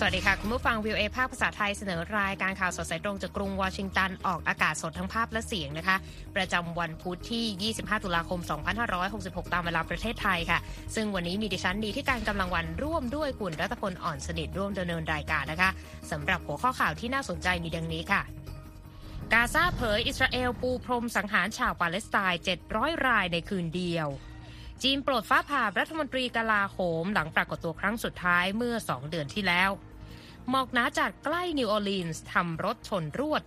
สวัสดีค่ะ คุณผู้ฟังวิวเอภาคภาษาไทยเสนอรายการข่าวสดสายตรงจากกรุงวอชิงตัน ออกอากาศสดทั้งภาพและเสียงนะคะ ประจำวันพุธที่ 25 ตุลาคม 2566 ตามเวลาประเทศไทยค่ะ ซึ่งวันนี้มีดิฉันดีที่การกำลังวันร่วมด้วยคุณรัตพลอ่อนสนิทร่วมดำเนินรายการนะคะสำหรับหัวข้อข่าวที่น่าสนใจมีดังนี้ค่ะกาซาเผยอิสราเอลปูพรมสังหารชาวปาเลสไตน์ 700 รายในคืนเดียว จีนโปรดฟ้าผ่ารัฐมนตรีกลาโหมหลังปรากฏตัวครั้งสุดท้ายเมื่อ 2 เดือนที่แล้ว หมอกหนาจัดใกล้นิวออร์ลีนส์ทำรถชนรวด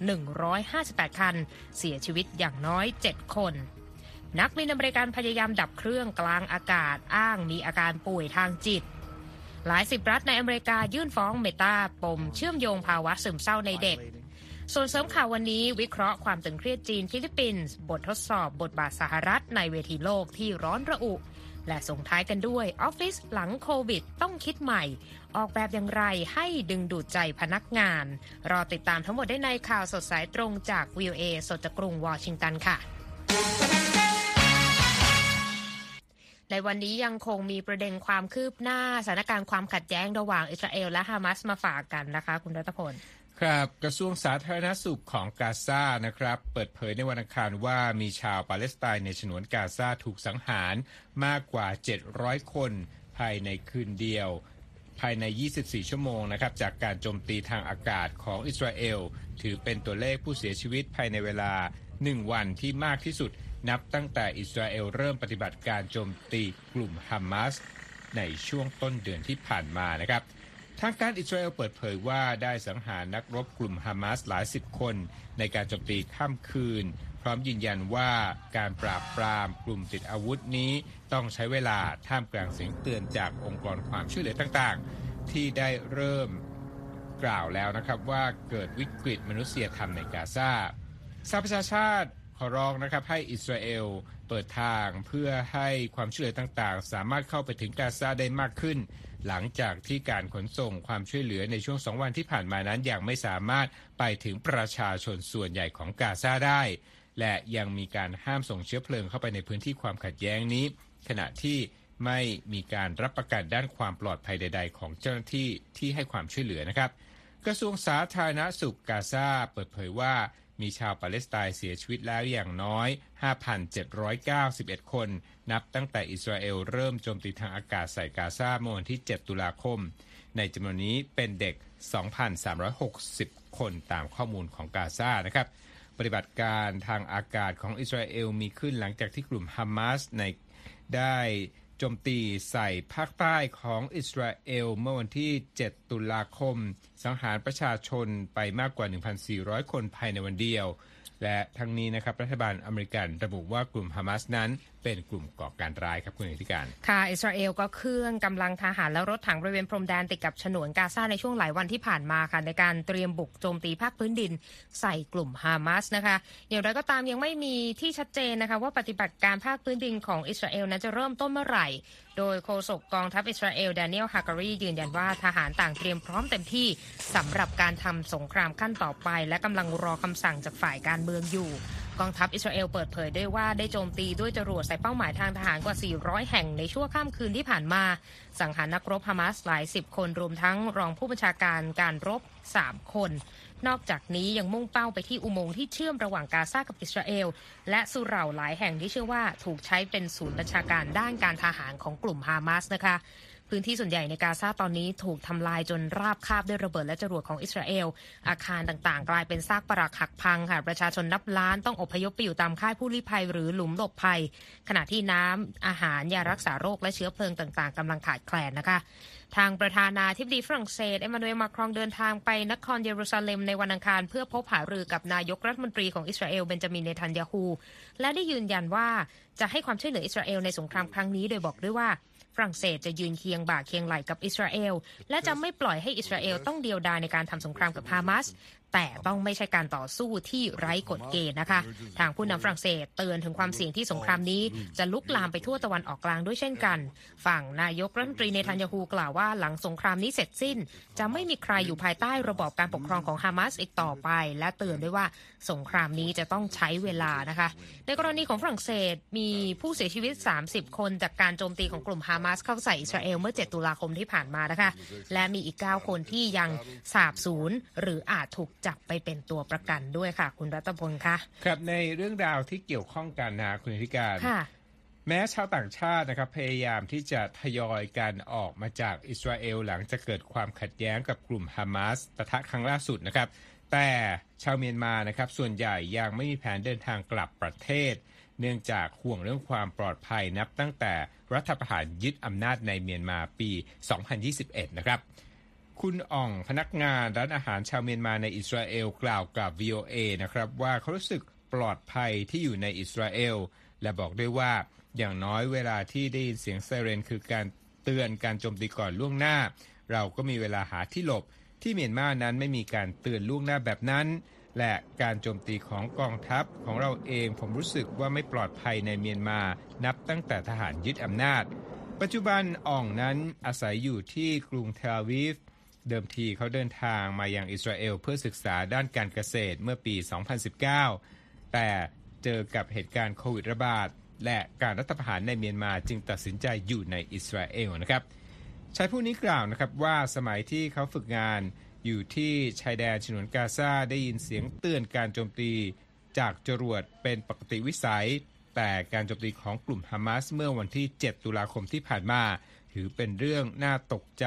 158 คัน เสียชีวิตอย่างน้อย 7 คน นักบินอเมริกันพยายามดับเครื่องกลางอากาศอ้างมีอาการป่วยทางจิต หลายสิบรัฐในอเมริกายื่นฟ้อง Meta ปมเชื่อมโยงภาวะซึมเศร้าในเด็กส่วนเสริมข่าววันนี้วิเคราะห์ความตึงเครียดจีนฟิลิปปินส์ บททดสอบบทบาทสหรัฐในเวทีโลกที่ร้อนระอุ และส่งท้ายกันด้วยออฟฟิศหลังโควิด ต้องคิดใหม่ ออกแบบอย่างไรให้ดึงดูดใจพนักงาน รอติดตามทั้งหมดได้ในข่าวสดสายตรงจากวิวเอสดจากกรุงวอชิงตันค่ะในวันนี้ยังคงมีประเด็นความคืบหน้าสถานการณ์ความขัดแย้งระหว่างอิสราเอลและฮามาสมาฝากกันนะคะ คุณรัตพล ครับกระทรวงสาธารณสุขของกาซานะครับ เปิดเผยในวันอังคารว่ามีชาวปาเลสไตน์ในฉนวนกาซาถูกสังหารมากกว่า 700 คน ภายในคืนเดียว ภายใน 24 ชั่วโมงนะครับจากการโจมตีทางอากาศของอิสราเอล ถือเป็นตัวเลขผู้เสียชีวิตภายในเวลา 1 วันที่มากที่สุด นับตั้งแต่อิสราเอลเริ่มปฏิบัติการโจมตีกลุ่มฮามาสในช่วงต้นเดือนที่ผ่านมานะครับ ทางการอิสราเอลเปิดเผยว่าได้สังหารนักรบกลุ่มฮามาสหลายสิบคน ในการโจมตีข้ามคืน พร้อมยืนยันว่าการปราบปรามกลุ่มติดอาวุธนี้ต้องใช้เวลาท่ามกลางเสียงเตือนจากองค์กรความช่วยเหลือต่างๆ ที่ได้เริ่มกล่าวแล้วนะครับว่าเกิดวิกฤตมนุษยธรรมในกาซาสหประชาชาติขอร้องนะครับให้อิสราเอลเปิดทางเพื่อให้ความช่วยเหลือต่างๆ สามารถเข้าไปถึงกาซาได้มากขึ้น หลังจากที่การขนส่งความช่วยเหลือในช่วงสองวันที่ผ่านมานั้นยังไม่สามารถไปถึงประชาชนส่วนใหญ่ของกาซาได้ และยังมีการห้ามส่งเชื้อเพลิงเข้าไปในพื้นที่ความขัดแย้งนี้ ขณะที่ไม่มีการรับประกันด้านความปลอดภัยใด ๆ ของเจ้าหน้าที่ที่ให้ความช่วยเหลือนะครับ กระทรวงสาธารณสุขกาซาเปิดเผยว่า มีชาวปาเลสไตน์เสียชีวิตแล้วอย่างน้อย 5,791 คน นับตั้งแต่อิสราเอลเริ่มโจมตีทางอากาศใส่กาซาเมื่อวันที่ 7 ตุลาคม ในจำนวนนี้เป็นเด็ก 2,360 คนตามข้อมูลของกาซานะครับ ปฏิบัติการทางอากาศของอิสราเอลมีขึ้นหลังจากที่กลุ่มฮามาสในได้ โจมตีใส่ภาคใต้ของอิสราเอลเมื่อวันที่ 7 ตุลาคม สังหารประชาชนไปมากกว่า 1,400 คนภายในวันเดียว และทั้งนี้นะครับรัฐบาลอเมริกันระบุว่ากลุ่มฮามาสนั้นเป็นกลุ่มก่อการร้ายครับคุณอธิการ ค่ะ อิสราเอลก็เคลื่อนกำลังทหารและรถถังบริเวณพรมแดนติดกับฉนวนกาซาในช่วงหลายวันที่ผ่านมาค่ะ ในการเตรียมบุกโจมตีภาคพื้นดินใส่กลุ่มฮามาสนะคะ อย่างไรก็ตามยังไม่มีที่ชัดเจนนะคะ ว่าปฏิบัติการภาคพื้นดินของอิสราเอลนั้นจะเริ่มต้นเมื่อไหร่ โดยโฆษกกองทัพอิสราเอลแดเนียลฮาการียืนยันว่าทหารต่างเตรียมพร้อมเต็มที่สำหรับการทำสงครามขั้นต่อไป และกำลังรอคำสั่งจากฝ่ายการเมืองอยู่ กองทัพอิสราเอลเปิดเผยด้วยว่าได้โจมตีด้วยจรวดใส่เป้าหมายทางทหารกว่า 400 แห่งในชั่วข้ามคืนที่ผ่านมา สังหารนักรบฮามาสหลายสิบคนรวมทั้งรองผู้บัญชาการการรบ 3 คน นอกจากนี้ยังมุ่งเป้าไปที่อุโมงค์ที่เชื่อมระหว่างกาซากับอิสราเอล และสุเหร่าหลายแห่งที่เชื่อว่าถูกใช้เป็นศูนย์บัญชาการด้านการทหารของกลุ่มฮามาสนะคะ พื้นที่ส่วนใหญ่ในกาซาตอนนี้ถูกทำลายจนราบคาบด้วยระเบิดและจรวดของอิสราเอล อาคารต่างๆ กลายเป็นซากปรักหักพังค่ะ ประชาชนนับล้านต้องอพยพไปอยู่ตามค่ายผู้ลี้ภัยหรือหลุมหลบภัย ขณะที่น้ำอาหารยารักษาโรคและเชื้อเพลิงต่างๆกำลังขาดแคลนนะคะทางประธานาธิบดีฝรั่งเศสเอมมานูเอลมาครองเดินทางไปนครเยรูซาเล็มในวันอังคารเพื่อพบหารือกับนายกรัฐมนตรีของอิสราเอลเบนจามินเนทันยาฮูและได้ยืนยันว่าจะให้ความช่วยเหลืออิสราเอลในสงครามครั้งนี้โดยบอกด้วยว่า ฝรั่งเศสจะยืนเคียงบ่าเคียงไหลกับอิสราเอลและจะไม่ปล่อยให้อิสราเอลต้องเดียวดายในการทำสงครามกับฮามาส แต่ต้องไม่ใช่การต่อสู้ที่ไร้กฎเกณฑ์นะคะ ทางผู้นำฝรั่งเศสเตือนถึงความเสี่ยงที่สงครามนี้ จะลุกลามไปทั่วตะวันออกกลางด้วยเช่นกัน ฝั่งนายกรัฐมนตรีเนทันยาฮูกล่าวว่าหลังสงครามนี้เสร็จสิ้น จะไม่มีใครอยู่ภายใต้ระบอบการปกครองของฮามาสอีกต่อไป และเตือนด้วยว่าสงครามนี้จะต้องใช้เวลานะคะ ในกรณีของฝรั่งเศสมีผู้เสียชีวิต 30 คนจากการโจมตีของกลุ่มฮามาสเข้าใส่อิสราเอลเมื่อ 7 ตุลาคมที่ผ่านมานะคะ และมีอีก 9 คนที่ยังสาบสูญหรืออาจถูกจับไปเป็นตัวประกันด้วยค่ะ คุณรัตพลคะครับในเรื่องราวที่เกี่ยวข้องกันนะคุณธิการค่ะแม้ชาวต่างชาตินะครับพยายามที่จะทยอยกันออกมาจากอิสราเอลหลังจะเกิดความขัดแย้งกับกลุ่มฮามาสปะทะครั้งล่าสุดนะครับ แต่ชาวเมียนมานะครับ ส่วนใหญ่ยังไม่มีแผนเดินทางกลับประเทศ เนื่องจากห่วงเรื่องความปลอดภัยนับตั้งแต่รัฐประหารยึดอำนาจในเมียนมาปี 2021 นะครับ คุณอ่องพนักงานร้านอาหารชาวเมียนมาในอิสราเอลกล่าวกับ VOA นะครับว่าเขารู้สึกปลอดภัยที่อยู่ในอิสราเอล และบอกด้วยว่าอย่างน้อยเวลาที่ได้ยินเสียงไซเรน คือการเตือนการโจมตีก่อนล่วงหน้า เราก็มีเวลาหาที่หลบ ที่เมียนมานั้นไม่มีการเตือนล่วงหน้าแบบนั้น และการโจมตีของกองทัพของเราเองผมรู้สึกว่าไม่ปลอดภัยในเมียนมา นับตั้งแต่ทหารยึดอำนาจ ปัจจุบันอ่องนั้นอาศัยอยู่ที่กรุงเทลอาวีฟ เดิมทีเขาเดินทางมายังอิสราเอลเพื่อศึกษาด้านการเกษตรเมื่อปี 2019 แต่เจอกับเหตุการณ์โควิดระบาด และการรัฐประหารในเมียนมาจึงตัดสินใจอยู่ในอิสราเอลนะครับชายผู้นี้กล่าวนะครับว่าสมัยที่เขาฝึกงานอยู่ที่ชายแดนฉนวนกาซาได้ยินเสียงเตือนการโจมตีจากจรวดเป็นปกติวิสัย แต่การโจมตีของกลุ่มฮามาสเมื่อวันที่ 7 ตุลาคมที่ผ่านมา ถือเป็นเรื่องน่าตกใจ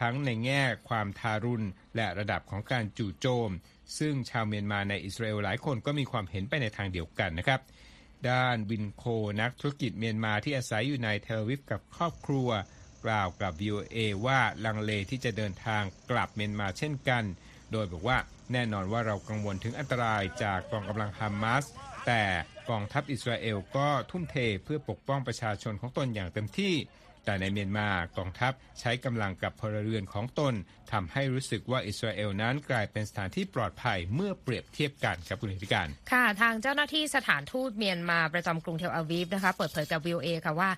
ทั้งในแง่ความทารุณและระดับของการจู่โจม ซึ่งชาวเมียนมาในอิสราเอลหลายคนก็มีความเห็นไปในทางเดียวกันนะครับ ด้านวินโคนักธุรกิจเมียนมาที่อาศัยอยู่ในเทลวิฟกับครอบครัว กล่าวกับ VOA ว่าลังเลที่จะเดินทางกลับเมียนมาเช่นกัน โดยบอกว่าแน่นอนว่าเรากังวลถึงอันตรายจากกองกำลังฮามาสแต่กองทัพอิสราเอลก็ทุ่มเทเพื่อปกป้องประชาชนของตนอย่างเต็มที่ แต่ในเมียนมากองทัพใช้กำลังกับพลเรือนของตนทำให้รู้สึกว่าอิสราเอลนั้นกลายเป็นสถานที่ปลอดภัยเมื่อเปรียบเทียบกันครับคุณธิการ ค่ะ ทางเจ้าหน้าที่สถานทูตเมียนมาประจำกรุงเทลอาวีฟนะคะเปิดเผยกับ VOA ค่ะว่า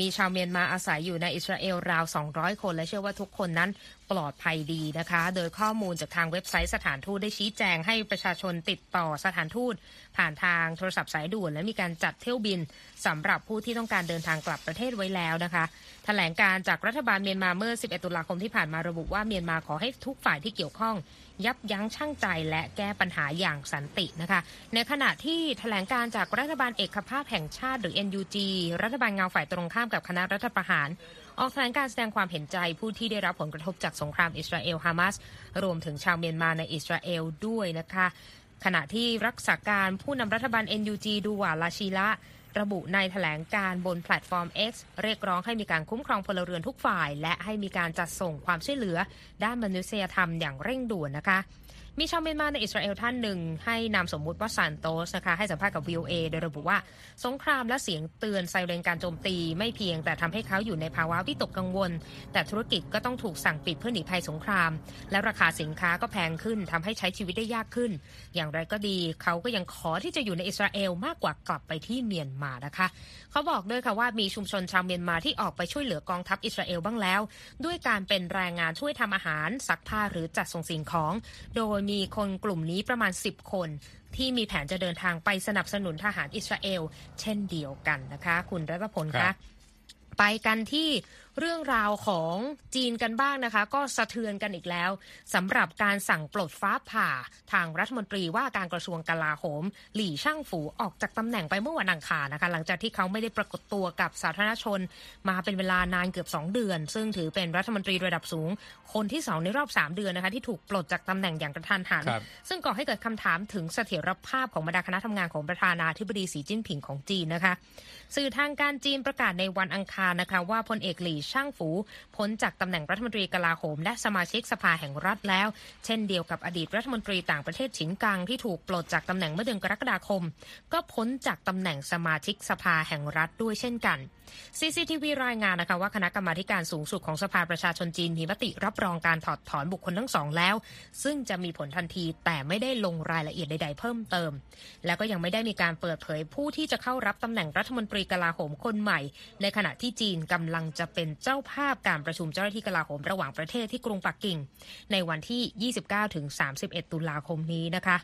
มีชาวเมียนมาอาศัยอยู่ในอิสราเอลราว 200 คน และเชื่อว่าทุกคนนั้น ปลอดภัยดีนะคะ โดยข้อมูลจากทางเว็บไซต์สถานทูตได้ชี้แจงให้ประชาชนติดต่อสถานทูต ผ่านทางโทรศัพท์สายด่วน และมีการจัดเที่ยวบินสำหรับผู้ที่ต้องการเดินทางกลับประเทศไว้แล้วนะคะแถลงการจากรัฐบาลเมียนมาเมื่อ 11 ตุลาคมที่ผ่านมาระบุว่าเมียนมาขอให้ทุกฝ่ายที่เกี่ยวข้อง ยับยั้งชั่งใจและแก้ปัญหาอย่างสันตินะคะ ในขณะที่แถลงการจากรัฐบาลเอกภาพแห่งชาติหรือ NUG รัฐบาลเงาฝ่ายตรงข้ามกับคณะรัฐประหาร ออกแถลงการณ์แสดงความเห็นใจผู้ที่ได้รับผลกระทบจากสงครามอิสราเอลฮามาสรวมถึงชาวเมียนมาในอิสราเอลด้วยนะคะ ขณะที่รักษาการผู้นำรัฐบาล NUG ดูวาลาชีละระบุในแถลงการณ์บนแพลตฟอร์ม X เรียกร้องให้มีการคุ้มครองพลเรือนทุกฝ่าย และให้มีการจัดส่งความช่วยเหลือ ด้านมนุษยธรรมอย่างเร่งด่วนนะคะ มีชาวเมียนมาในอิสราเอลท่านหนึ่ง ให้นามสมมุติว่าซานโตสนะคะให้สัมภาษณ์กับ VOA โดยระบุว่า สงครามและเสียงเตือนไซเรนการโจมตี ไม่เพียงแต่ทำให้เขาอยู่ในภาวะวิตกกังวล แต่ธุรกิจก็ต้องถูกสั่งปิดเพื่อหนีภัยสงคราม และราคาสินค้าก็แพงขึ้นทำให้ใช้ชีวิตได้ยากขึ้น อย่างไรก็ดีเขาก็ยังขอที่จะอยู่ในอิสราเอลมากกว่ากลับไปที่เมียนมานะคะ เขาบอกด้วยค่ะว่ามีชุมชนชาวเมียนมาที่ออกไปช่วยเหลือกองทัพอิสราเอลบ้างแล้ว ด้วยการเป็นแรงงานช่วยทำอาหารซักผ้าหรือจัดส่งสิ่งของ โดยมีคนกลุ่มนี้ประมาณ 10 คน ที่มีแผนจะเดินทางไปสนับสนุนทหารอิสราเอล เช่นเดียวกันนะคะ คุณรัตพลครัคะบไปกันที่ เรื่องราวของจีนกันบ้างนะคะ ก็สะเทือนกันอีกแล้วสำหรับการสั่งปลดฟ้าผ่าทางรัฐมนตรีว่าการกระทรวงกลาโหม หลี่ช่างฝูออกจากตำแหน่งไปเมื่อวันอังคารนะคะ หลังจากที่เขาไม่ได้ปรากฏตัวกับสาธารณชน มาเป็นเวลานานเกือบ 2 เดือน ซึ่งถือเป็นรัฐมนตรีระดับสูง คนที่สองในรอบ 3 เดือนนะคะที่ถูกปลดจากตำแหน่งอย่างกระทันหันครับซึ่งก่อให้เกิดคำถามถึงเสถียรภาพของบรรดาคณะทำงานของประธานาธิบดีสีจิ้นผิงของจีนนะคะ สื่อทางการจีนประกาศในวันอังคารนะคะว่าพลเอกหลี่ช่างฝูพ้นจากตำแหน่งรัฐมนตรีกลาโหม และสมาชิกสภาแห่งรัฐแล้ว เช่นเดียวกับอดีตรัฐมนตรีต่างประเทศฉินกังที่ถูกปลดจากตำแหน่งเมื่อเดือนกรกฎาคม ก็พ้นจากตำแหน่งสมาชิกสภาแห่งรัฐด้วยเช่นกัน CCTV รายงานนะคะว่าคณะกรรมาการสูงสุดของสภาประชาชนจีนมีมติรับรองการถอดถอนบุคคลทั้งสองแล้ว ซึ่งจะมีผลทันทีแต่ไม่ได้ลงรายละเอียดใด ๆ เพิ่มเติม แล้วก็ยังไม่ได้มีการเปิดเผยผู้ที่จะเข้ารับตำแหน่งรัฐมนตรีกลาโหมคนใหม่ ในขณะที่จีนกำลังจะเป็นเจ้าภาพการประชุมเจ้าหน้าที่กลาโหมระหว่างประเทศที่กรุงปักกิ่ง ในวันที่ 29-31 ตุลาคมนี้นะคะ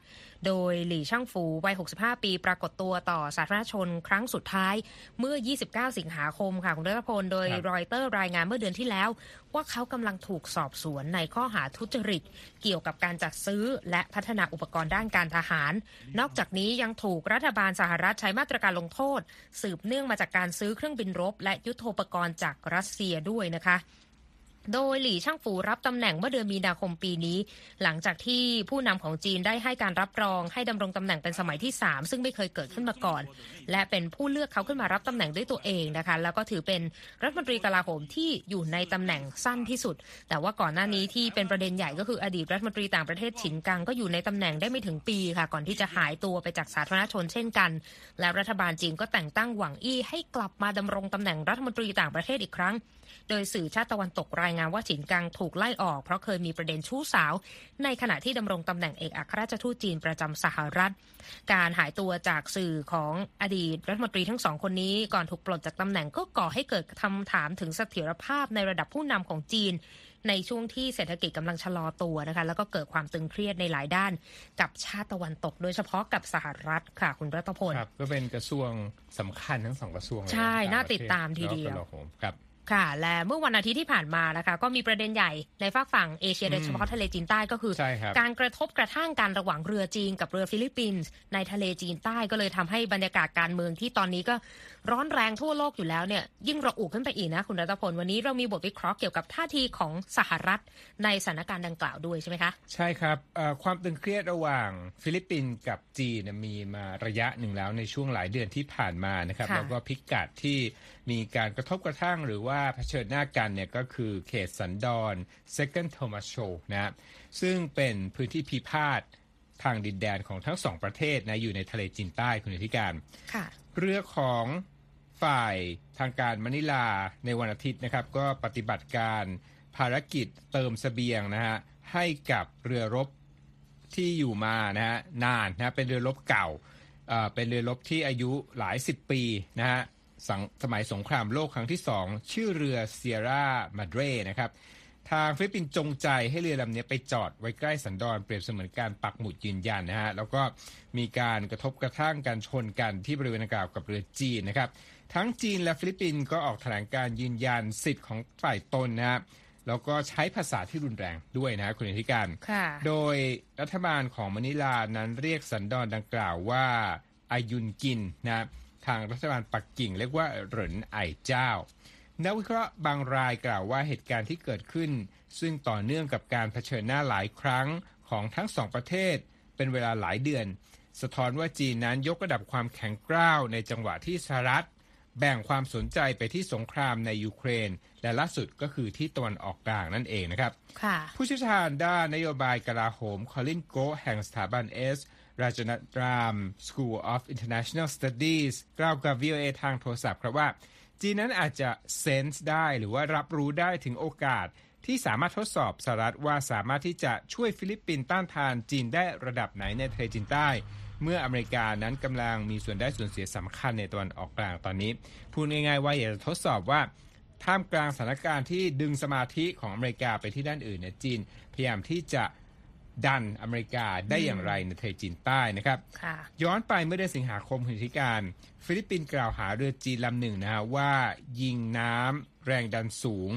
โดยหลี่ช่างฟูวัย 65 ปี ปรากฏตัวต่อสาธารณชนครั้งสุดท้ายเมื่อ 29 สิงหาคมค่ะ คุณรัตพล โดยครับรอยเตอร์รายงานเมื่อเดือนที่แล้ว ว่าเขากำลังถูกสอบสวนในข้อหาทุจริต เกี่ยวกับการจัดซื้อและพัฒนาอุปกรณ์ด้านการทหาร นอกจากนี้ยังถูกรัฐบาลสหรัฐใช้มาตรการลงโทษ สืบเนื่องมาจากการซื้อเครื่องบินรบ และยุทโธปกรณ์จากรัสเซียด้วยนะคะ โดยหลี่ช่างฟูรับตำแหน่งเมื่อเดือนมีนาคมปีนี้ หลังจากที่ผู้นำของจีนได้ให้การรับรองให้ดำรงตำแหน่งเป็นสมัยที่ 3 ซึ่งไม่เคยเกิดขึ้นมาก่อน และเป็นผู้เลือกเขาขึ้นมารับตำแหน่งด้วยตัวเองนะคะ แล้วก็ถือเป็นรัฐมนตรีกลาโหมที่อยู่ในตำแหน่งสั้นที่สุด แต่ว่าก่อนหน้านี้ที่เป็นประเด็นใหญ่ก็คืออดีตรัฐมนตรีต่างประเทศฉินกังก็อยู่ในตำแหน่งได้ไม่ถึงปีค่ะ ก่อนที่จะหายตัวไปจากสาธารณชนเช่นกัน และรัฐบาลจีนก็แต่งตั้งหวังอี้ให้กลับมาดำรงตำแหน่งรัฐมนตรีต่างประเทศอีกครั้งโดยสื่อชาติตะวันตกรายงานว่าฉินกังถูกไล่ออกเพราะเคยมีประเด็นชู้สาว ในขณะที่ดำรงตำแหน่งเอกอัครราชทูตจีนประจำสหรัฐ การหายตัวจากสื่อของอดีตรัฐมนตรีทั้งสองคนนี้ก่อนถูกปลดจากตำแหน่งก็ก่อให้เกิดคำถามถึงเสถียรภาพในระดับผู้นำของจีน ในช่วงที่เศรษฐกิจกำลังชะลอตัวนะคะแล้วก็เกิดความตึงเครียดในหลายด้าน กับชาติตะวันตก โดยเฉพาะกับสหรัฐค่ะคุณรัตพลครับก็เป็นกระทรวงสำคัญทั้งสองกระทรวงเลยใช่ต่างประเทศติดตามทีเดียวแล้ก็กลาโหมครับ ค่ะ และเมื่อวันอาทิตย์ที่ผ่านมานะคะ ก็มีประเด็นใหญ่ในฟากฝั่งเอเชียอืมโดยเฉพาะทะเลจีนใต้ก็คือใช่ครับการกระทบกระทั่งกันระหว่างเรือจีนกับเรือฟิลิปปินส์ในทะเลจีนใต้ก็เลยทำให้บรรยากาศการเมืองที่ตอนนี้ก็ ร้อนแรงทั่วโลกอยู่แล้วเนี่ยยิ่งระอุขึ้นไปอีกนะ คุณรัตพล วันนี้เรามีบทวิเคราะห์เกี่ยวกับท่าทีของสหรัฐในสถานการณ์ดังกล่าวด้วยใช่ไหมคะ ใช่ครับเอ่อความตึงเครียดระหว่างฟิลิปปินส์กับจีนเนี่ยมีมาระยะหนึ่งแล้วในช่วงหลายเดือนที่ผ่านมานะครับค่ะแล้วก็พิกัดที่มีการกระทบกระทั่งหรือว่าเผชิญหน้ากันเนี่ยก็คือเขตสันดอน Second Thomas Show นะซึ่งเป็นพื้นที่พิพาททางดินแดนของทั้งสองประเทศนะอยู่ในทะเลจีนใต้คุณอธิการค่ะเรือของ ฝ่ายทางการมะนิลาในวันอาทิตย์นะครับ ก็ปฏิบัติการภารกิจเติมเสบียงนะฮะให้กับเรือรบที่อยู่มานะฮะนานนะเป็นเรือรบเก่าเป็นเรือรบที่อายุหลายสิบปีนะฮะสสมัยสงครามโลกครั้งที่สองชื่อเรือเซียร่าMadre นะครับ ทางฟิลิปปินส์จงใจให้เรือลำนี้ไปจอดไว้ใกล้สันดอนเปรียบเสมือนการปักหมุดยืนยันนะฮะแล้วก็มีการกระทบกระทั่งการชนกันที่บริเวณดังกล่าวกับเรือจีนนะครับ ทั้งจีนและฟิลิปปินส์ก็ออกแถลงการณ์ยืนยันสิทธิ์ของฝ่ายตนนะครับแล้วก็ใช้ภาษาที่รุนแรงด้วยนะฮะคุณอธิการค่ะโดยรัฐบาลของมะนิลานั้นเรียกสันดอนดังกล่าวว่าอายุนกินนะทางรัฐบาลปักกิ่งเรียกว่าเหรินไอเจ้า นักวิเคราะห์บางรายกล่าวว่าเหตุการณ์ที่เกิดขึ้น ซึ่งต่อเนื่องกับการเผชิญหน้าหลายครั้งของทั้งสองประเทศ เป็นเวลาหลายเดือน สะท้อนว่าจีนนั้นยกระดับความแข็งกร้าวในจังหวะที่สหรัฐ แบ่งความสนใจไปที่สงครามในยูเครน และล่าสุดก็คือที่ตะวันออกกลางนั่นเองนะครับค่ะผู้เชี่ยวชาญด้านนโยบายกลาโหมคอลินโกแห่งสถาบันเอสราชนัตราม School of International Studies กล่าวกับ VOA ทางโทรศัพท์ครับว่า จีนนั้นอาจจะ sense ได้หรือว่ารับรู้ได้ถึงโอกาส ที่สามารถทดสอบสหรัฐว่าสามารถที่จะช่วยฟิลิปปินส์ต้านทานจีนได้ระดับไหนในทะเลจีนใต้ เมื่ออเมริกานั้นกำลังมีส่วนได้ส่วนเสียสำคัญในตะวันออกกลางตอนนี้ พูดง่ายๆว่าอยากจะทดสอบว่าท่ามกลางสถานการณ์ที่ดึงสมาธิของอเมริกาไปที่ด้านอื่นเนี่ยจีน พยายามที่จะดันอเมริกาได้อย่างไรในทะเลจีนใต้นะครับ ย้อนไปเมื่อเดือนสิงหาคมคุณธิการ ฟิลิปปินส์กล่าวหาเรือจีนลำหนึ่งนะฮะว่ายิงน้ำแรงดันสูง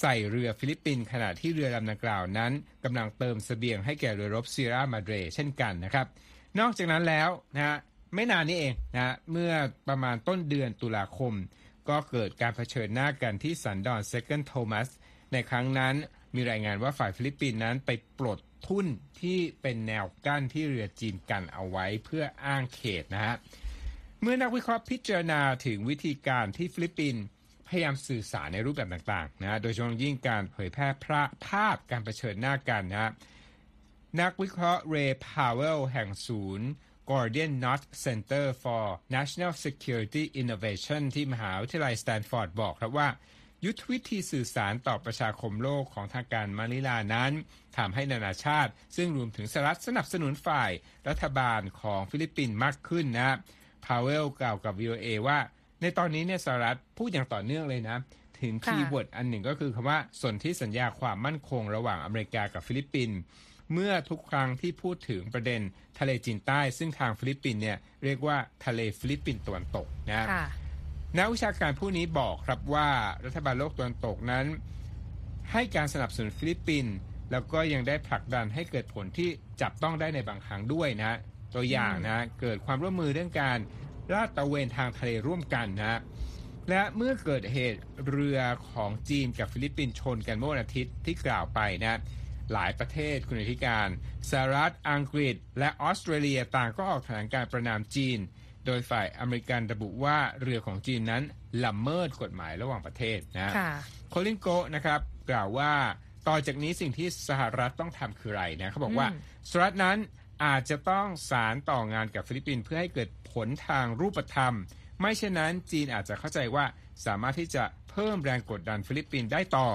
ใส่เรือฟิลิปปินส์ขณะที่เรือลำดังกล่าวนั้นกำลังเติมเสบียงให้แก่เรือรบ Sierra Madre เช่นกันนะครับ นอกจากนั้นแล้วนะฮะไม่นานนี้เองนะเมื่อประมาณต้นเดือนตุลาคม ก็เกิดการเผชิญหน้ากันที่สันดอน Second Thomasในครั้งนั้นมีรายงานว่าฝ่ายฟิลิปปินส์นั้นไปปลดทุ่นที่เป็นแนวกั้นที่เรือจีนกันเอาไว้เพื่ออ้างเขตนะฮะเมื่อนักวิเคราะห์พิจารณาถึงวิธีการที่ฟิลิปปินส์พยายามสื่อสารในรูปแบบต่างๆนะโดยเฉพาะยิ่งการเผยแพร่ภาพการเผชิญหน้ากันนะ นักวิเคราะห์เรย์พาวเวลแห่งศูนย์ Gordian Knot Center for National Security Innovation ที่มหาวิทยาลัยสแตนฟอร์ดบอกครับว่า ยุทธวิธีสื่อสารต่อประชาคมโลกของทางการมานิลานั้นทำให้นานาชาติ ซึ่งรวมถึงสหรัฐสนับสนุนฝ่ายรัฐบาลของฟิลิปปินส์มากขึ้นนะพาวเวลกล่าวกับ VOA ว่า ในตอนนี้เนี่ยสหรัฐพูดอย่างต่อเนื่องเลยนะ ถึง keyword อันหนึ่งก็คือคำว่าสนธิสัญญาความมั่นคงระหว่างอเมริกากับฟิลิปปินส์ เมื่อทุกครั้งที่พูดถึงประเด็นทะเลจีนใต้ ซึ่งทางฟิลิปปินส์เนี่ยเรียกว่าทะเลฟิลิปปินส์ตะวันตกนะนักวิชาการผู้นี้บอกครับว่ารัฐบาลโลกตะวันตกนั้น ให้การสนับสนุนฟิลิปปินส์แล้วก็ยังได้ผลักดันให้เกิดผลที่จับต้องได้ในบางครั้งด้วยนะ ตัวอย่างนะเกิดความร่วมมือเรื่องการลาดตระเวนทางทะเลร่วมกันนะและเมื่อเกิดเหตุเรือของจีนกับฟิลิปปินส์ชนกันเมื่อวันอาทิตย์ที่กล่าวไปนะ หลายประเทศคุณอธิการสหรัฐอังกฤษ และออสเตรเลียต่างก็ออกแถลงการณ์ประณามจีน โดยฝ่ายอเมริกันระบุว่าเรือของจีนนั้นละเมิดกฎหมายระหว่างประเทศนะโคลินโกนะครับกล่าวว่าต่อจากนี้สิ่งที่สหรัฐต้องทำคืออะไรนะเขาบอกว่าสหรัฐนั้นอาจจะต้องสานต่องานกับฟิลิปปินส์เพื่อให้เกิดผลทางรูปธรรม ไม่เช่นนั้นจีนอาจจะเข้าใจว่าสามารถที่จะเพิ่มแรงกดดันฟิลิปปินส์ได้ต่อ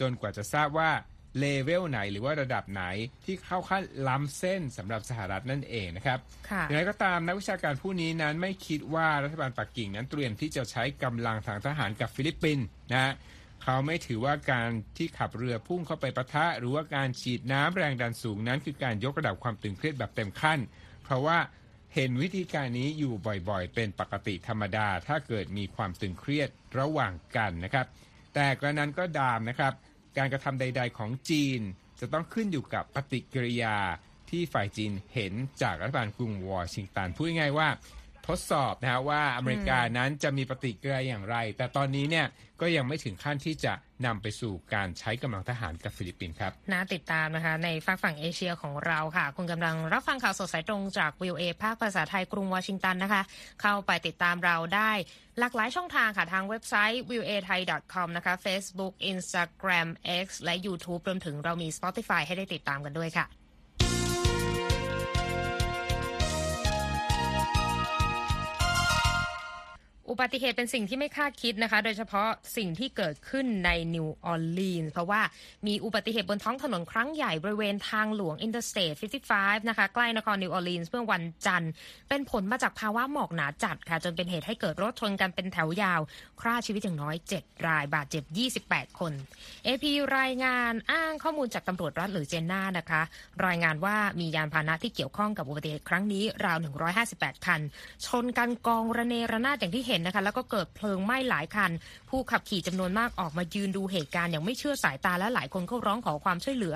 จนกว่าจะทราบว่า เลเวลไหนหรือว่าระดับไหนที่เข้าขั้นล้ำเส้นสำหรับสหรัฐนั่นเองนะครับอย่างไรก็ตามนักวิชาการผู้นี้นั้นไม่คิดว่ารัฐบาลปักกิ่งนั้นเตรียมที่จะใช้กำลังทางทหารกับฟิลิปปินส์นะเขาไม่ถือว่าการที่ขับเรือพุ่งเข้าไปปะทะ หรือว่าการฉีดน้ำแรงดันสูงนั้น คือการยกระดับความตึงเครียดแบบเต็มขั้น เพราะว่าเห็นวิธีการนี้อยู่บ่อยๆ เป็นปกติธรรมดา ถ้าเกิดมีความตึงเครียดระหว่างกันนะครับ แต่กระนั้นก็ตามนะครับ การกระทำใด ๆ ของจีน จะต้องขึ้นอยู่กับปฏิกิริยาที่ฝ่ายจีนเห็นจากรัฐบาลกรุงวอชิงตันพูดง่ายๆว่า ทดสอบนะฮะว่าอเมริกานั้นจะมีปฏิกิริยาอย่างไร แต่ตอนนี้เนี่ยก็ยังไม่ถึงขั้นที่จะนำไปสู่การใช้กำลังทหารกับฟิลิปปินส์ครับน่าติดตามนะคะในฝั่งฝั่งเอเชียของเราค่ะ คุณกำลังรับฟังข่าวสดสายตรงจาก VOA ภาคภาษาไทยกรุงวอชิงตันนะคะ เข้าไปติดตามเราได้หลากหลายช่องทางค่ะ ทางเว็บไซต์ v i e w a thai com นะคะ Facebook Instagram X และ YouTube รวมถึงเรามี Spotify ให้ได้ติดตามกันด้วยค่ะ อุบัติเหตุเป็นสิ่งที่ไม่คาดคิดนะคะ โดยเฉพาะสิ่งที่เกิดขึ้นในนิวออร์ลีนส์เพราะว่ามีอุบัติเหตุบนท้องถนนครั้งใหญ่บริเวณทางหลวง Interstate 55 นะคะ ใกล้นครนิวออร์ลีนส์เมื่อวันจันทร์ เป็นผลมาจากภาวะหมอกหนาจัดค่ะ จนเป็นเหตุให้เกิดรถชนกันเป็นแถวยาวฆ่าชีวิตอย่างน้อย 7 รายบาดเจ็บ 28 คน AP รายงานอ้างข้อมูลจากตำรวจรัฐหรือเจนนานะคะ รายงานว่ามียานพาหนะที่เกี่ยวข้องกับอุบัติเหตุครั้งนี้ราว 158 คัน ชนกันกองระเนระนาดอย่างที่เห็นนะคะแล้วก็เกิดเพลิงไหม้หลายคัน ผู้ขับขี่จำนวนมากออกมายืนดูเหตุการณ์อย่างไม่เชื่อสายตาและหลายคนก็ร้องขอความช่วยเหลือ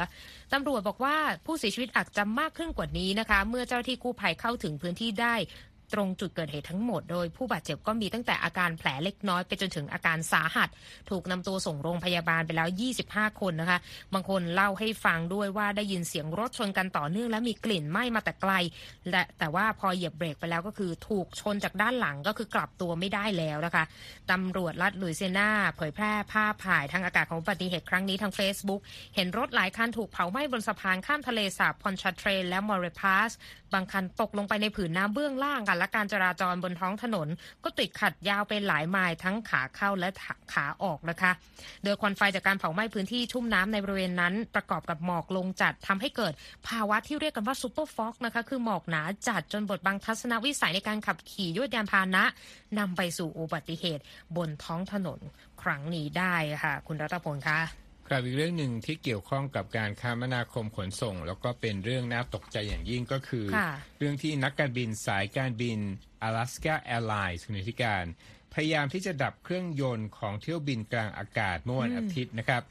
ตำรวจบอกว่าผู้เสียชีวิตอาจจะมากขึ้นกว่านี้นะคะ เมื่อเจ้าที่กู้ภัยเข้าถึงพื้นที่ได้ ตรงจุดเกิดเหตุทั้งหมด โดยผู้บาดเจ็บก็มีตั้งแต่อาการแผลเล็กน้อยไปจนถึงอาการสาหัส ถูกนำตัวส่งโรงพยาบาลไปแล้ว 25 คนนะคะ บางคนเล่าให้ฟังด้วยว่าได้ยินเสียงรถชนกันต่อเนื่องและมีกลิ่นไหม้มาแต่ไกล และแต่ว่าพอเหยียบเบรกไปแล้วก็คือถูกชนจากด้านหลังก็คือกลับตัวไม่ได้แล้วนะคะตำรวจรัฐลุยเซนาเผยแพร่ภาพถ่ายทางอากาศของอุบัติเหตุครั้งนี้ทาง Facebook เห็นรถหลายคันถูกเผาไหม้บนสะพานข้ามทะเลสาบพอนชาเทรนและมอร์เรพาส บางคันตกลงไปในผืนน้ำเบื้องล่างกันและการจราจรบนท้องถนน ก็ติดขัดยาวเป็นหลายไมล์ทั้งขาเข้าและขาออกนะคะ โดยควันไฟจากการเผาไหม้พื้นที่ชุ่มน้ำในบริเวณนั้นประกอบกับหมอกลงจัดทำให้เกิดภาวะที่เรียกกันว่า super fog นะคะคือหมอกหนาจัดจนบดบังทัศนวิสัยในการขับขี่ยวดยานพาหนะนำไปสู่อุบัติเหตุบนท้องถนนครั้งนี้ได้ค่ะ คุณรัตพลคะ ครับอีกเรื่องหนึ่งที่เกี่ยวข้องกับการคมนาคมขนส่ง แล้วก็เป็นเรื่องน่าตกใจอย่างยิ่งก็คือ เรื่องที่นักการบินสายการบิน Alaska Airlines คุณธิการ พยายามที่จะดับเครื่องยนต์ของเที่ยวบินกลางอากาศเมื่อวันอาทิตย์นะครับ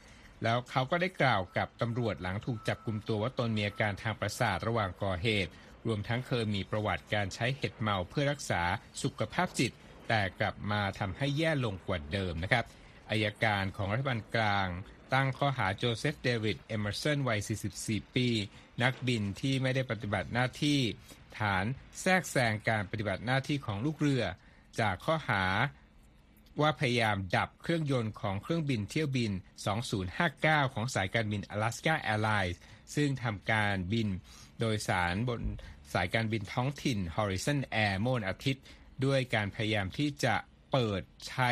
แล้วเขาก็ได้กล่าวกับตำรวจหลังถูกจับกลุ่มตัวว่าตนมีอาการทางประสาทระหว่างก่อเหตุ รวมทั้งเคยมีประวัติการใช้เห็ดเมาเพื่อรักษาสุขภาพจิต แต่กลับมาทำให้แย่ลงกว่าเดิมนะครับอัยการของรัฐบาลกลาง ตั้งข้อหาโจเซฟเดวิดเอมเมอร์สันวัย 44 ปี นักบินที่ไม่ได้ปฏิบัติหน้าที่ ฐานแทรกแซงการปฏิบัติหน้าที่ของลูกเรือ จากข้อหาว่าพยายามดับเครื่องยนต์ของเครื่องบินเที่ยวบิน 2059 ของสายการบิน Alaska Airlines ซึ่งทำการบินโดยสารบนสายการบินท้องถิ่น Horizon Air เมื่อวันอาทิตย์ ด้วยการพยายามที่จะ เปิดใช้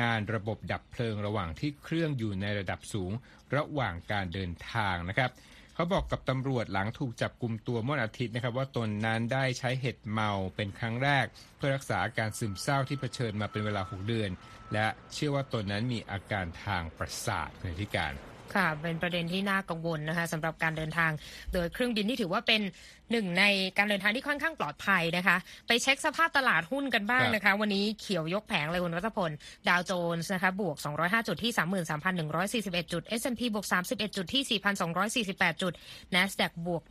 งานระบบดับเพลิงระหว่างที่เครื่องอยู่ในระดับสูงระหว่างการเดินทางนะครับเขาบอกกับตำรวจหลังถูกจับกลุ่มตัวเมื่ออาทิตย์นะครับ ว่าตนนั้นได้ใช้เห็ดเมาเป็นครั้งแรก เพื่อรักษาอาการซึมเศร้าที่เผชิญมาเป็นเวลา 6 เดือน และเชื่อว่าตนนั้นมีอาการทางประสาทในที่การค่ะเป็นประเด็นที่น่ากังวลนะคะสำหรับการเดินทาง โดยเครื่องบินที่ถือว่าเป็น หนึ่งในการเดินทางที่ค่อนข้างปลอดภัยนะคะ ไปเช็คสภาพตลาดหุ้นกันบ้างนะคะ วันนี้เขียวยกแผงเลยคุณรัตพล ดาวโจนส์นะคะบวก 205 จุดที่ 33,141 จุด S&P บวก 31 จุดที่ 4,248 จุด NASDAQ บวก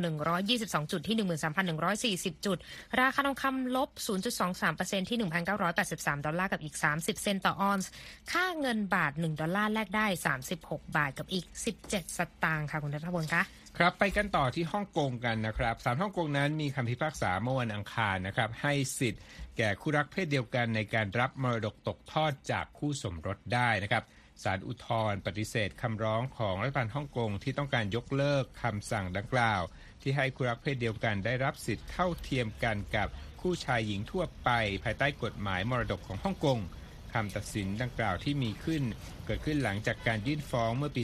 122 จุดที่ 13,140 จุด ราคาทองคำลบ 0.23%ที่ 1,983 ดอลลาร์กับอีก 30 เซนต์ต่อออนซ์ค่าเงินบาท 1 ดอลลาร์แลกได้ 36 บาทกับอีก 17 สตางค์ค่ะคุณรัตพลคะ ครับไปกันต่อที่ฮ่องกงกันนะครับศาลฮ่องกงนั้นมีคำพิพากษาเมื่อวันอังคารนะครับให้สิทธิ์แก่คู่รักเพศเดียวกันในการรับมรดกตกทอดจากคู่สมรสได้นะครับศาลอุทธรณ์ปฏิเสธคำร้องของรัฐบาลฮ่องกงที่ต้องการยกเลิกคำสั่งดังกล่าว ที่ให้คู่รักเพศเดียวกันได้รับสิทธิ์เท่าเทียมกันกับคู่ชายหญิงทั่วไป ภายใต้กฎหมายมรดกของฮ่องกงคำตัดสินดังกล่าวที่มีขึ้น เกิดขึ้นหลังจากการยื่นฟ้องเมื่อปี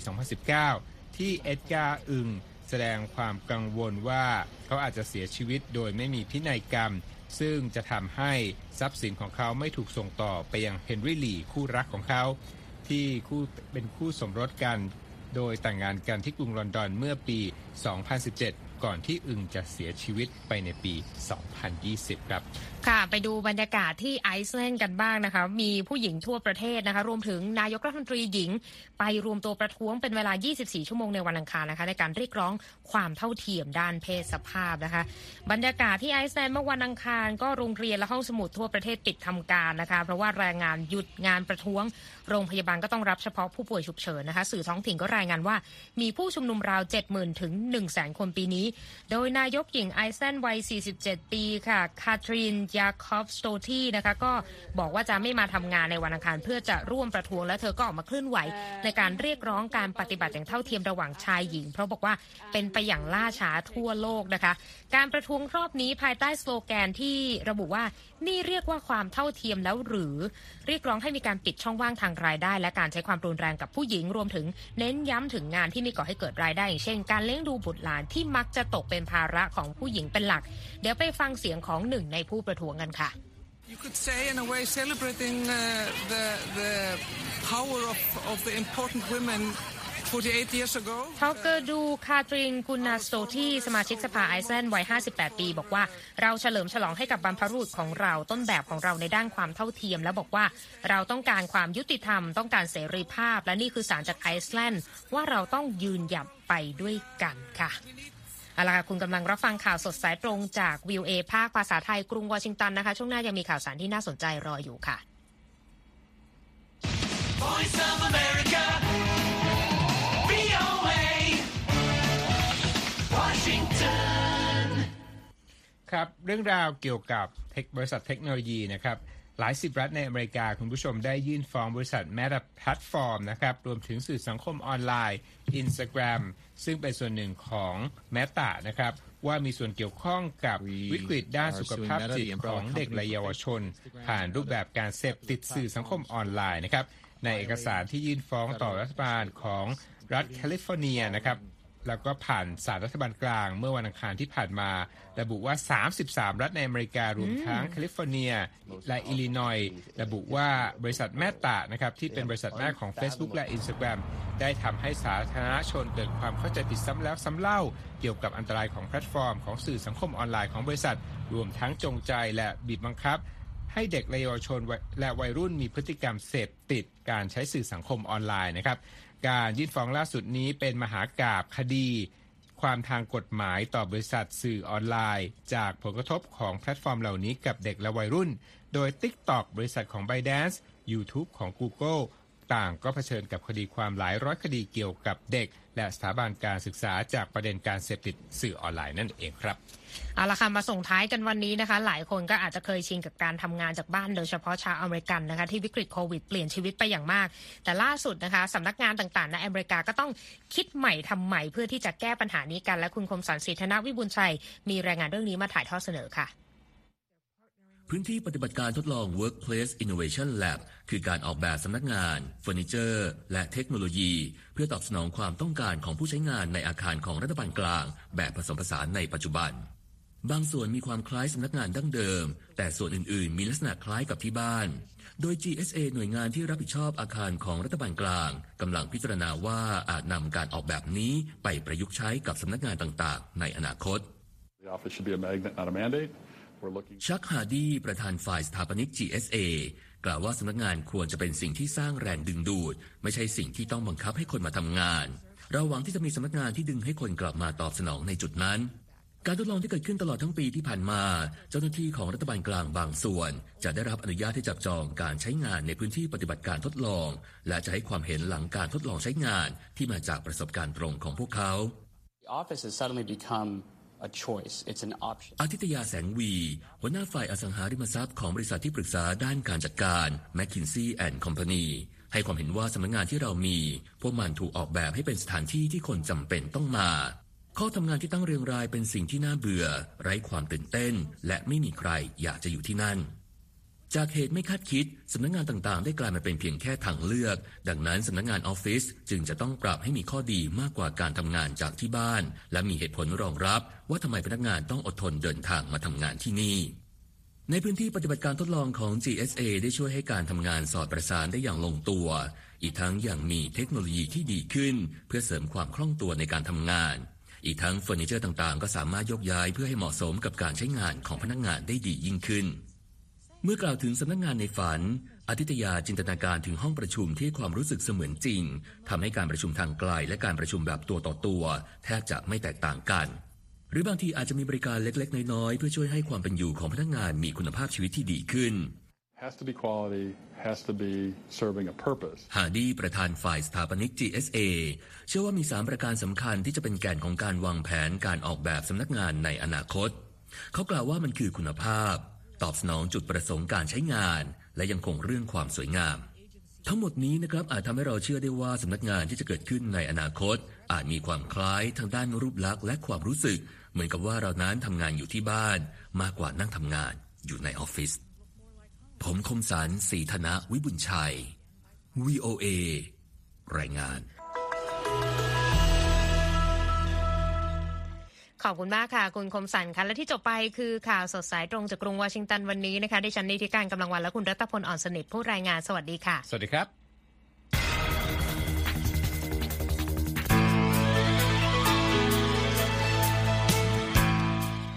2019 ที่เอ็ดการ์อึง แสดงความกังวลว่าเขาอาจจะเสียชีวิตโดยไม่มีพินัยกรรม ซึ่งจะทำให้ทรัพย์สินของเขาไม่ถูกส่งต่อไปยังเฮนรี่ลีคู่รักของเขา ที่คู่เป็นคู่สมรสกัน โดยแต่งงานกันที่กรุงลอนดอนเมื่อปี 2017 ก่อนที่อึงจะเสียชีวิตไปในปี 2020 ครับ ค่ะ ไปดูบรรยากาศที่ไอซ์แลนด์กันบ้างนะคะ มีผู้หญิงทั่วประเทศนะคะ รวมถึงนายกรัฐมนตรีหญิง ไปรวมตัวประท้วงเป็นเวลา 24 ชั่วโมงในวันอังคารนะคะ ในการเรียกร้องความเท่าเทียมด้านเพศสภาพนะคะ บรรยากาศที่ไอซ์แลนด์เมื่อวันอังคารก็โรงเรียนและห้องสมุดทั่วประเทศปิดทำการนะคะ เพราะว่าแรงงานหยุดงานประท้วง โรงพยาบาลก็ต้องรับเฉพาะผู้ป่วยฉุกเฉินนะคะ สื่อท้องถิ่นก็รายงานว่า มีผู้ชุมนุมราว 70,000 ถึง 100,000 คนปีนี้ โดยนายกหญิงไอซ์แลนด์วัย 47 ปีค่ะ คาทรีนยาคอบสโดตทีร์ะคะก็บอกว่าจะไม่มาทำงานในวันอังคาร เพื่อจะร่วมประท้วงและเธอก็ออกมาเคลื่อนไหว ในการเรียกร้องการปฏิบัติอย่างเท่าเทียมระหว่างชายหญิง เพราะบอกว่าเป็นไปอย่างล่าช้าทั่วโลกนะคะ การประท้วงรอบนี้ภายใต้สโลแกนที่ระบุว่านี่เรียกว่าความเท่าเทียมแล้วหรือ เรียกร้องให้มีการปิดช่องว่างทางรายได้ และการใช้ความรุนแรงกับผู้หญิงรวมถึง เน้นย้ำถึงงานที่มีก่อให้เกิดรายได้อย่างเช่น การเลี้ยงดูบุตรหลานที่มักจะตกเป็นภาระของผู้หญิงเป็นหลัก เดี๋ยวไปฟังเสียงของหนึ่งในผู้ประท้วงกันค่ะ You could say, in a way, celebrating uh, the the power of, of the important women 48 years ago. ทอกเกอร์ดูคาทรินกุนาสโตที่สมาชิกสภาไอซ์แลนด์วัย 58 ปี บอกว่าเราเฉลิมฉลองให้กับบรรพบุรุษของเราต้นแบบของเราในด้านความเท่าเทียม และบอกว่าเราต้องการความยุติธรรม ต้องการเสรีภาพ และนี่คือสารจากไอซ์แลนด์ว่าเราต้องยืนหยัดไปด้วยกันค่ะ เอาละค่ะคุณกำลังรับฟังข่าวสดสายตรงจากวิวเอภาคภาษาไทยกรุงวอชิงตันนะคะ ช่วงหน้ายังมีข่าวสารที่น่าสนใจรออยู่ค่ะ Voice of America. VOA. Washington. ครับ เรื่องราวเกี่ยวกับ tech บริษัทเทคโนโลยีนะครับหลายสิบรัฐในอเมริกาคุณผู้ชมได้ยื่นฟ้องบริษัท Meta Platform นะครับ รวมถึงสื่อสังคมออนไลน์ Instagram ซึ่งเป็นส่วนหนึ่งของ Meta นะครับว่ามีส่วนเกี่ยวข้องกับวิกฤตด้านสุขภาพจิตของเด็กและเยาวชน ผ่านรูปแบบการเสพติดสื่อสังคมออนไลน์นะครับในเอกสารที่ยื่นฟ้องต่อรัฐบาลของรัฐแคลิฟอร์เนียนะครับ แล้วก็ผ่านศาลรัฐบาลกลาง เมื่อวันอังคารที่ผ่านมา ระบุว่า 33 รัฐในอเมริการวมทั้งแคลิฟอร์เนีย และอิลลินอยส์ระบุว่าบริษัท Meta นะครับ ที่เป็นบริษัทแม่ของ Facebook และ Instagram ได้ทำให้สาธารณชนเกิดความเข้าใจผิดซ้ำแล้วซ้ำเล่า เกี่ยวกับอันตรายของแพลตฟอร์มของสื่อสังคมออนไลน์ของบริษัท รวมทั้งจงใจและบีบบังคับให้เด็กและเยาวชนและวัยรุ่นมีพฤติกรรมเสพติดการใช้สื่อสังคมออนไลน์นะครับ การยื่นฟ้องล่าสุดนี้เป็นมหากราบคดี ความทางกฎหมายต่อบริษัทสื่อออนไลน์ จากผลกระทบของแพลตฟอร์มเหล่านี้กับเด็กและวัยรุ่น โดย TikTok บริษัทของ ByteDance YouTube ของ Google ต่างก็เผชิญกับคดีความหลายร้อยคดีเกี่ยวกับเด็ก และสถาบันการศึกษาจากประเด็นการเสพติดสื่อออนไลน์นั่นเองครับ เอาละค่ะมาส่งท้ายกันวันนี้นะคะ หลายคนก็อาจจะเคยชินกับการทำงานจากบ้านโดยเฉพาะชาวอเมริกันนะคะที่วิกฤตโควิดเปลี่ยนชีวิตไปอย่างมาก แต่ล่าสุดนะคะสำนักงานต่างๆในอเมริกาก็ต้องคิดใหม่ทำใหม่เพื่อที่จะแก้ปัญหานี้กัน และคุณคมสันต์ศรีธนวิบูลย์ชัย มีรายงานเรื่องนี้มาถ่ายทอดเสนอค่ะพื้นที่ปฏิบัติการทดลอง Workplace Innovation Lab คือการออกแบบสำนักงานเฟอร์นิเจอร์ และเทคโนโลยี เพื่อตอบสนองความต้องการของผู้ใช้งานในอาคารของรัฐบาลกลาง แบบผสมผสานในปัจจุบัน บางส่วนมีความคล้ายสำนักงานดั้งเดิม แต่ส่วนอื่นๆ มีลักษณะคล้ายกับที่บ้าน โดย GSA หน่วยงานที่รับผิดชอบอาคารของรัฐบาลกลางกำลังพิจารณาว่าอาจนำการออกแบบนี้ไปประยุกต์ใช้กับสำนักงานต่างๆ ในอนาคต The office should be a magnet, not a mandate. We're looking. ชักฮาร์ดีประธานฝ่ายสถาปนิก GSA กล่าวว่าสำนักงานควรจะเป็นสิ่งที่สร้างแรงดึงดูด ไม่ใช่สิ่งที่ต้องบังคับให้คนมาทำงาน เราหวังที่จะมีสำนักงานที่ดึงให้คนกลับมาตอบสนองในจุดนั้น การทดลองที่เกิดขึ้นตลอดทั้งปีที่ผ่านมา เจ้าหน้าที่ของรัฐบาลกลางบางส่วน จะได้รับอนุญาตให้จับจองการใช้งานในพื้นที่ปฏิบัติการทดลอง และจะให้ความเห็นหลังการทดลองใช้งานที่มาจากประสบการณ์ตรงของพวกเขา The office has suddenly become a choice. It's an option. อาทิตยาแสงวี หัวหน้าฝ่ายอสังหาริมทรัพย์ของบริษัทที่ปรึกษาด้านการจัดการ McKinsey and Company ให้ความเห็นว่าสำนักงานที่เรามี พวกมันถูกออกแบบให้เป็นสถานที่ที่คนจำเป็นต้องมา ข้อทำงานที่ตั้งเรียงรายเป็นสิ่งที่น่าเบื่อ ไร้ความตื่นเต้น และไม่มีใครอยากจะอยู่ที่นั่น จากเหตุไม่คาดคิดสำนักงานต่างๆ ได้กลายมาเป็นเพียงแค่ทางเลือก ดังนั้นสำนักงานออฟฟิศจึงจะต้องปรับให้มีข้อดีมากกว่าการทำงานจากที่บ้าน และมีเหตุผลรองรับ ว่าทำไมพนักงานต้องอดทนเดินทางมาทำงานที่นี่ในพื้นที่ปฏิบัติการทดลองของ GSA ได้ช่วยให้การทำงานสอดประสานได้อย่างลงตัว อีกทั้งยังมีเทคโนโลยีที่ดีขึ้น เพื่อเสริมความคล่องตัวในการทำงาน อีกทั้งเฟอร์นิเจอร์ต่างๆ ก็สามารถยกย้ายเพื่อให้เหมาะสมกับการใช้งานของพนักงานได้ดียิ่งขึ้น เมื่อกล่าวถึงสำนักงานในฝันอาทิตยาจินตนาการถึงห้องประชุมที่ความรู้สึกเสมือนจริงทำให้การประชุมทางไกลและการประชุมแบบตัวต่อตัว แทบจะไม่แตกต่างกัน หรือบางทีอาจจะมีบริการเล็กๆ น้อยๆ เพื่อช่วยให้ความเป็นอยู่ของพนักงานมีคุณภาพชีวิตที่ดีขึ้น ฮาร์ดีประธานฝ่ายสถาปนิก GSA เชื่อว่ามี 3 ประการสำคัญที่จะเป็นแกนของการวางแผนการออกแบบสำนักงานในอนาคต เขากล่าวว่ามันคือคุณภาพ ตอบสนองจุดประสงค์การใช้งาน และยังคงเรื่องความสวยงาม ทั้งหมดนี้นะครับอาจทำให้เราเชื่อได้ว่าสำนักงานที่จะเกิดขึ้นในอนาคต อาจมีความคล้ายทางด้านรูปลักษณ์และความรู้สึก เหมือนกับว่าเรานั้นทำงานอยู่ที่บ้าน มากกว่านั่งทำงานอยู่ในออฟฟิศ ผมคมสันสีธนะวิบุญชัย VOA รายงาน ขอบคุณมากค่ะ คุณคมสันค่ะ และที่จบไปคือข่าวสดสายตรงจากกรุงวอชิงตันวันนี้นะคะดิฉันนิติการกำลังวันและคุณรัตพลอ่อนสนิทผู้รายงานสวัสดีค่ะ สวัสดีครับ